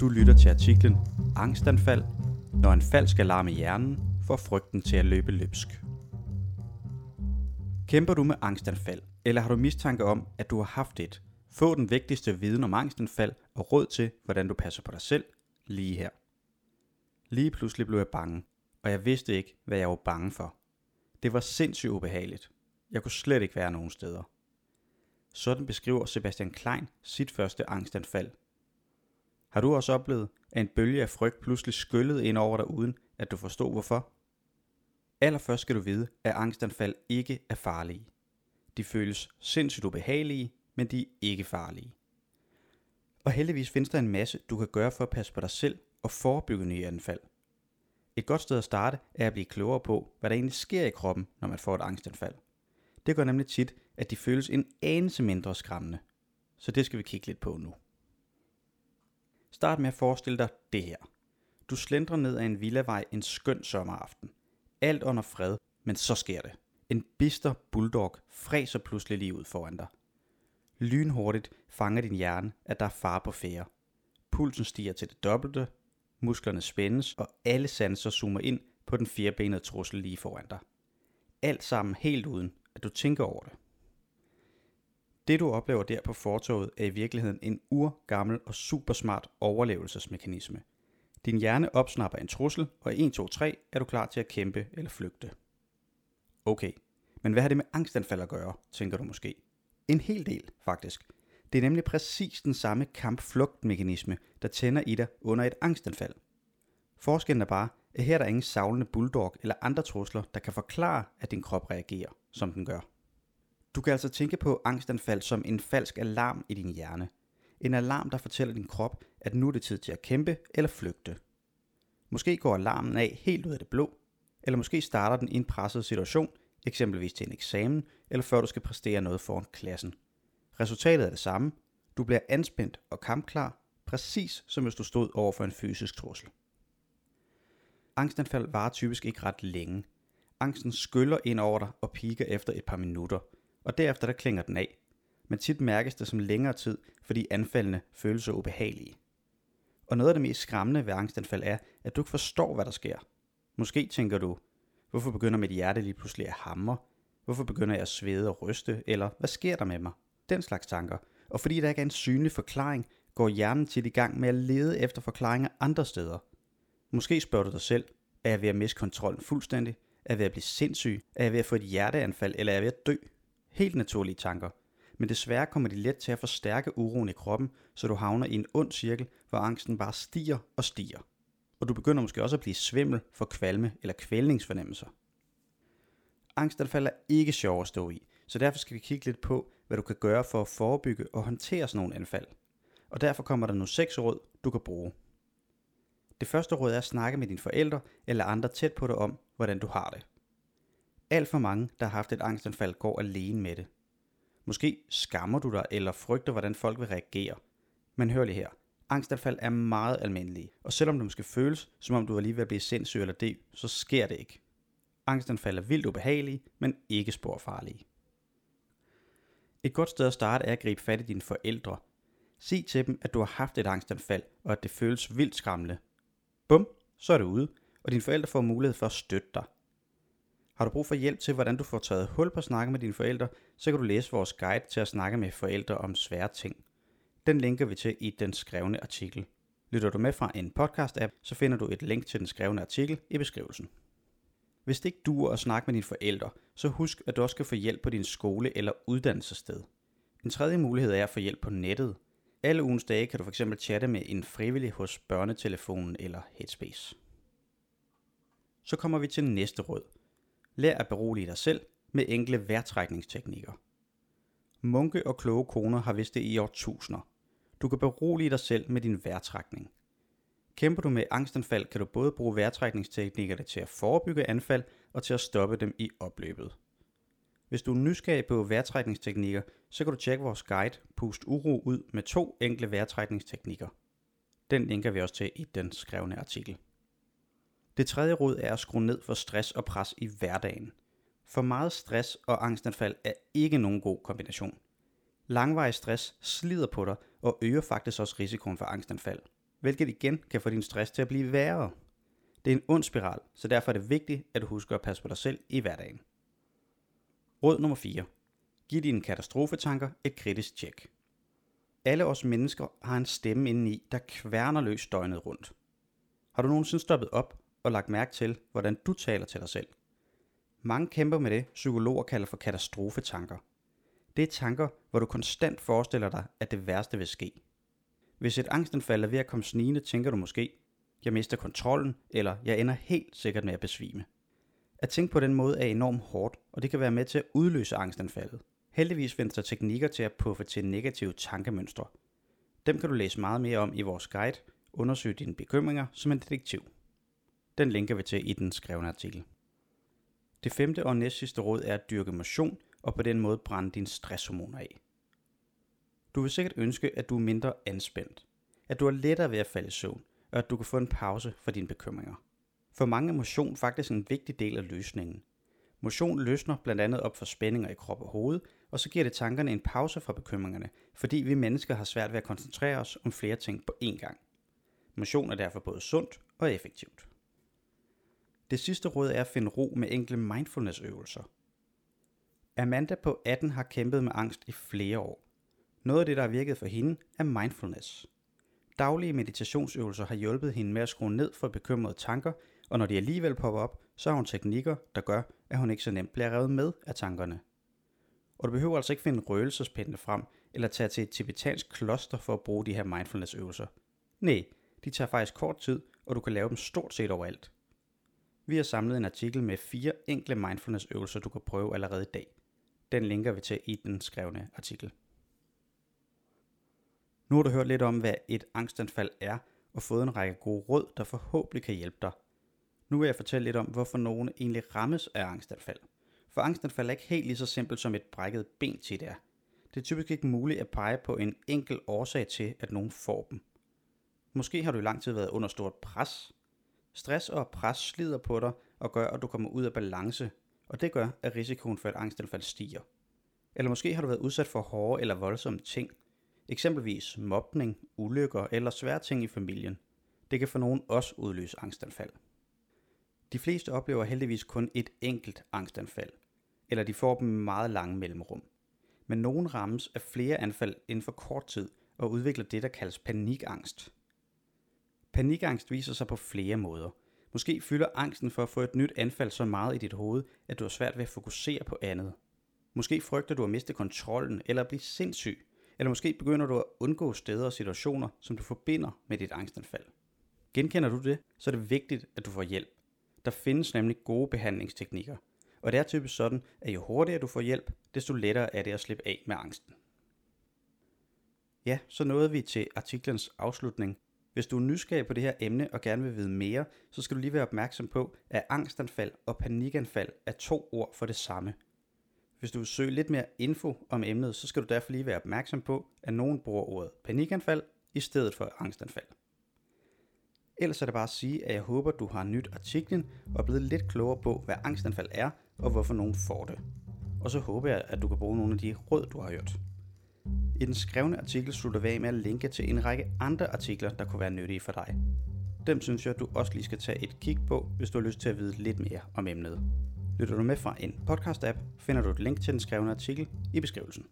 Du lytter til artiklen Angstanfald, når en falsk alarm i hjernen får frygten til at løbe løbsk. Kæmper du med angstanfald, eller har du mistanke om, at du har haft et? Få den vigtigste viden om angstanfald og råd til, hvordan du passer på dig selv, lige her. Lige pludselig blev jeg bange, og jeg vidste ikke, hvad jeg var bange for. Det var sindssygt ubehageligt. Jeg kunne slet ikke være nogen steder. Sådan beskriver Sebastian Klein sit første angstanfald. Har du også oplevet, at en bølge af frygt pludselig skyllede ind over dig, uden at du forstod hvorfor? Allerførst skal du vide, at angstanfald ikke er farlige. De føles sindssygt ubehagelige, men de er ikke farlige. Og heldigvis findes der en masse, du kan gøre for at passe på dig selv og forebygge nye anfald. Et godt sted at starte er at blive klogere på, hvad der egentlig sker i kroppen, når man får et angstanfald. Det gør nemlig tit, at de føles en anelse mindre skræmmende. Så det skal vi kigge lidt på nu. Start med at forestille dig det her. Du slendrer ned ad en villavej en skøn sommeraften. Alt under fred, men så sker det. En bister bulldog fræser pludselig lige ud foran dig. Lynhurtigt fanger din hjerne, at der er far på fære. Pulsen stiger til det dobbelte, musklerne spændes, og alle sanser zoomer ind på den firebenede trussel lige foran dig. Alt sammen helt uden, at du tænker over det. Det du oplever der på fortoget er i virkeligheden en urgammel og supersmart overlevelsesmekanisme. Din hjerne opsnapper en trussel, og i 1, 2, 3 er du klar til at kæmpe eller flygte. Okay, men hvad har det med angstanfald at gøre, tænker du måske? En hel del, faktisk. Det er nemlig præcis den samme kamp-flugt-mekanisme, der tænder i dig under et angstanfald. Forskellen er bare, at her er der ingen savlende bulldog eller andre trusler, der kan forklare, at din krop reagerer, som den gør. Du kan altså tænke på angstanfald som en falsk alarm i din hjerne. En alarm, der fortæller din krop, at nu er det tid til at kæmpe eller flygte. Måske går alarmen af helt ud af det blå, eller måske starter den i en presset situation, eksempelvis til en eksamen, eller før du skal præstere noget foran klassen. Resultatet er det samme. Du bliver anspændt og kampklar, præcis som hvis du stod over for en fysisk trussel. Angstanfald varer typisk ikke ret længe. Angsten skyller ind over dig og piker efter et par minutter, og derefter der klinger den af. Men tit mærkes det som længere tid, fordi anfaldene føles så ubehagelige. Og noget af det mest skræmmende ved angstanfald er, at du ikke forstår, hvad der sker. Måske tænker du, hvorfor begynder mit hjerte lige pludselig at hamre? Hvorfor begynder jeg at svede og ryste? Eller hvad sker der med mig? Den slags tanker. Og fordi der ikke er en synlig forklaring, går hjernen tit i gang med at lede efter forklaringer andre steder. Måske spørger du dig selv, er jeg ved at miste kontrollen fuldstændig? Er jeg ved at blive sindssyg? Er jeg ved at få et hjerteanfald? Eller er jeg ved at dø? Helt naturlige tanker. Men desværre kommer de let til at forstærke uroen i kroppen, så du havner i en ond cirkel, hvor angsten bare stiger og stiger. Og du begynder måske også at blive svimmel for kvalme eller kvælningsfornemmelser. Angstanfald er ikke sjov at stå i, så derfor skal vi kigge lidt på, hvad du kan gøre for at forebygge og håndtere sådan nogle anfald. Og derfor kommer der nu seks råd, du kan bruge. Det første råd er at snakke med dine forældre eller andre tæt på dig om, hvordan du har det. Alt for mange, der har haft et angstanfald, går alene med det. Måske skammer du dig eller frygter, hvordan folk vil reagere. Men hør lige her. Angstanfald er meget almindelige, og selvom det måske føles, som om du er lige ved at blive sindssyg eller det, så sker det ikke. Angstanfald er vildt ubehagelige, men ikke sporfarlige. Et godt sted at starte er at gribe fat i dine forældre. Sig til dem, at du har haft et angstanfald, og at det føles vildt skræmmende. Bum, så er det ude, og dine forældre får mulighed for at støtte dig. Har du brug for hjælp til, hvordan du får taget hul på at snakke med dine forældre, så kan du læse vores guide til at snakke med forældre om svære ting. Den linker vi til i den skrevne artikel. Lytter du med fra en podcast-app, så finder du et link til den skrevne artikel i beskrivelsen. Hvis det ikke duer at snakke med dine forældre, så husk, at du også kan få hjælp på din skole eller uddannelsessted. En tredje mulighed er at få hjælp på nettet. Alle ugens dage kan du fx chatte med en frivillig hos børnetelefonen eller Headspace. Så kommer vi til næste råd. Lær at berolige dig selv med enkle vejrtrækningsteknikker. Munke og kloge koner har vidst det i årtusinder. Du kan berolige dig selv med din vejrtrækning. Kæmper du med angstanfald, kan du både bruge vejrtrækningsteknikkerne til at forebygge anfald og til at stoppe dem i opløbet. Hvis du er nysgerrig på vejrtrækningsteknikker, så kan du tjekke vores guide Pust Uro ud med to enkle vejrtrækningsteknikker. Den linker vi også til i den skrevne artikel. Det tredje råd er at skrue ned for stress og pres i hverdagen. For meget stress og angstanfald er ikke nogen god kombination. Langvarig stress slider på dig og øger faktisk også risikoen for angstanfald, hvilket igen kan få din stress til at blive værre. Det er en ond spiral, så derfor er det vigtigt, at du husker at passe på dig selv i hverdagen. Råd nummer 4. Giv dine katastrofetanker et kritisk tjek. Alle os mennesker har en stemme indeni, der kværner løs døgnet rundt. Har du nogensinde stoppet op og lagt mærke til, hvordan du taler til dig selv? Mange kæmper med det, psykologer kalder for katastrofetanker. Det er tanker, hvor du konstant forestiller dig, at det værste vil ske. Hvis et angstanfald er ved at komme snigende, tænker du måske, jeg mister kontrollen, eller jeg ender helt sikkert med at besvime. At tænke på den måde er enormt hårdt, og det kan være med til at udløse angstanfaldet. Heldigvis findes der teknikker til at puffe til negative tankemønstre. Dem kan du læse meget mere om i vores guide, Undersøg dine bekymringer som en detektiv. Den linker vi til i den skrevne artikel. Det femte og næstsidste råd er at dyrke motion og på den måde brænde dine stresshormoner af. Du vil sikkert ønske, at du er mindre anspændt, at du er lettere ved at falde i søvn, og at du kan få en pause for dine bekymringer. For mange er motion faktisk en vigtig del af løsningen. Motion løsner blandt andet op for spændinger i krop og hoved, og så giver det tankerne en pause fra bekymringerne, fordi vi mennesker har svært ved at koncentrere os om flere ting på én gang. Motion er derfor både sundt og effektivt. Det sidste råd er at finde ro med enkle mindfulness-øvelser. Amanda på 18 har kæmpet med angst i flere år. Noget af det, der har virket for hende, er mindfulness. Daglige meditationsøvelser har hjulpet hende med at skrue ned for bekymrede tanker, og når de alligevel popper op, så har hun teknikker, der gør, at hun ikke så nemt bliver revet med af tankerne. Og du behøver altså ikke finde røgelsespændene frem, eller tage til et tibetansk kloster for at bruge de her mindfulness-øvelser. Nej, de tager faktisk kort tid, og du kan lave dem stort set overalt. Vi har samlet en artikel med fire enkle mindfulness-øvelser, du kan prøve allerede i dag. Den linker vi til i den skrevne artikel. Nu har du hørt lidt om, hvad et angstanfald er, og fået en række gode råd, der forhåbentlig kan hjælpe dig. Nu vil jeg fortælle lidt om, hvorfor nogen egentlig rammes af angstanfald. For angstanfald er ikke helt lige så simpelt som et brækket ben til er. Det er typisk ikke muligt at pege på en enkel årsag til, at nogen får dem. Måske har du i lang tid været under stort pres. Stress og pres slider på dig og gør, at du kommer ud af balance, og det gør, at risikoen for et angstanfald stiger. Eller måske har du været udsat for hårde eller voldsomme ting, eksempelvis mobning, ulykker eller svære ting i familien. Det kan for nogen også udløse angstanfald. De fleste oplever heldigvis kun et enkelt angstanfald, eller de får dem med meget lange mellemrum. Men nogen rammes af flere anfald inden for kort tid og udvikler det, der kaldes panikangst. Panikangst viser sig på flere måder. Måske fylder angsten for at få et nyt anfald så meget i dit hoved, at du har svært ved at fokusere på andet. Måske frygter du at miste kontrollen eller at blive sindssyg, eller måske begynder du at undgå steder og situationer, som du forbinder med dit angstanfald. Genkender du det, så er det vigtigt, at du får hjælp. Der findes nemlig gode behandlingsteknikker, og det er typisk sådan, at jo hurtigere du får hjælp, desto lettere er det at slippe af med angsten. Ja, så nåede vi til artiklens afslutning, hvis du er nysgerrig på det her emne og gerne vil vide mere, så skal du lige være opmærksom på, at angstanfald og panikanfald er to ord for det samme. Hvis du vil søge lidt mere info om emnet, så skal du derfor lige være opmærksom på, at nogen bruger ordet panikanfald i stedet for angstanfald. Ellers er det bare at sige, at jeg håber, du har nyt artiklen og er blevet lidt klogere på, hvad angstanfald er og hvorfor nogen får det. Og så håber jeg, at du kan bruge nogle af de råd, du har hørt. I den skrevne artikel slutter vi af med at linke til en række andre artikler, der kunne være nyttige for dig. Dem synes jeg, du også lige skal tage et kig på, hvis du har lyst til at vide lidt mere om emnet. Lytter du med fra en podcast-app, finder du et link til den skrevne artikel i beskrivelsen.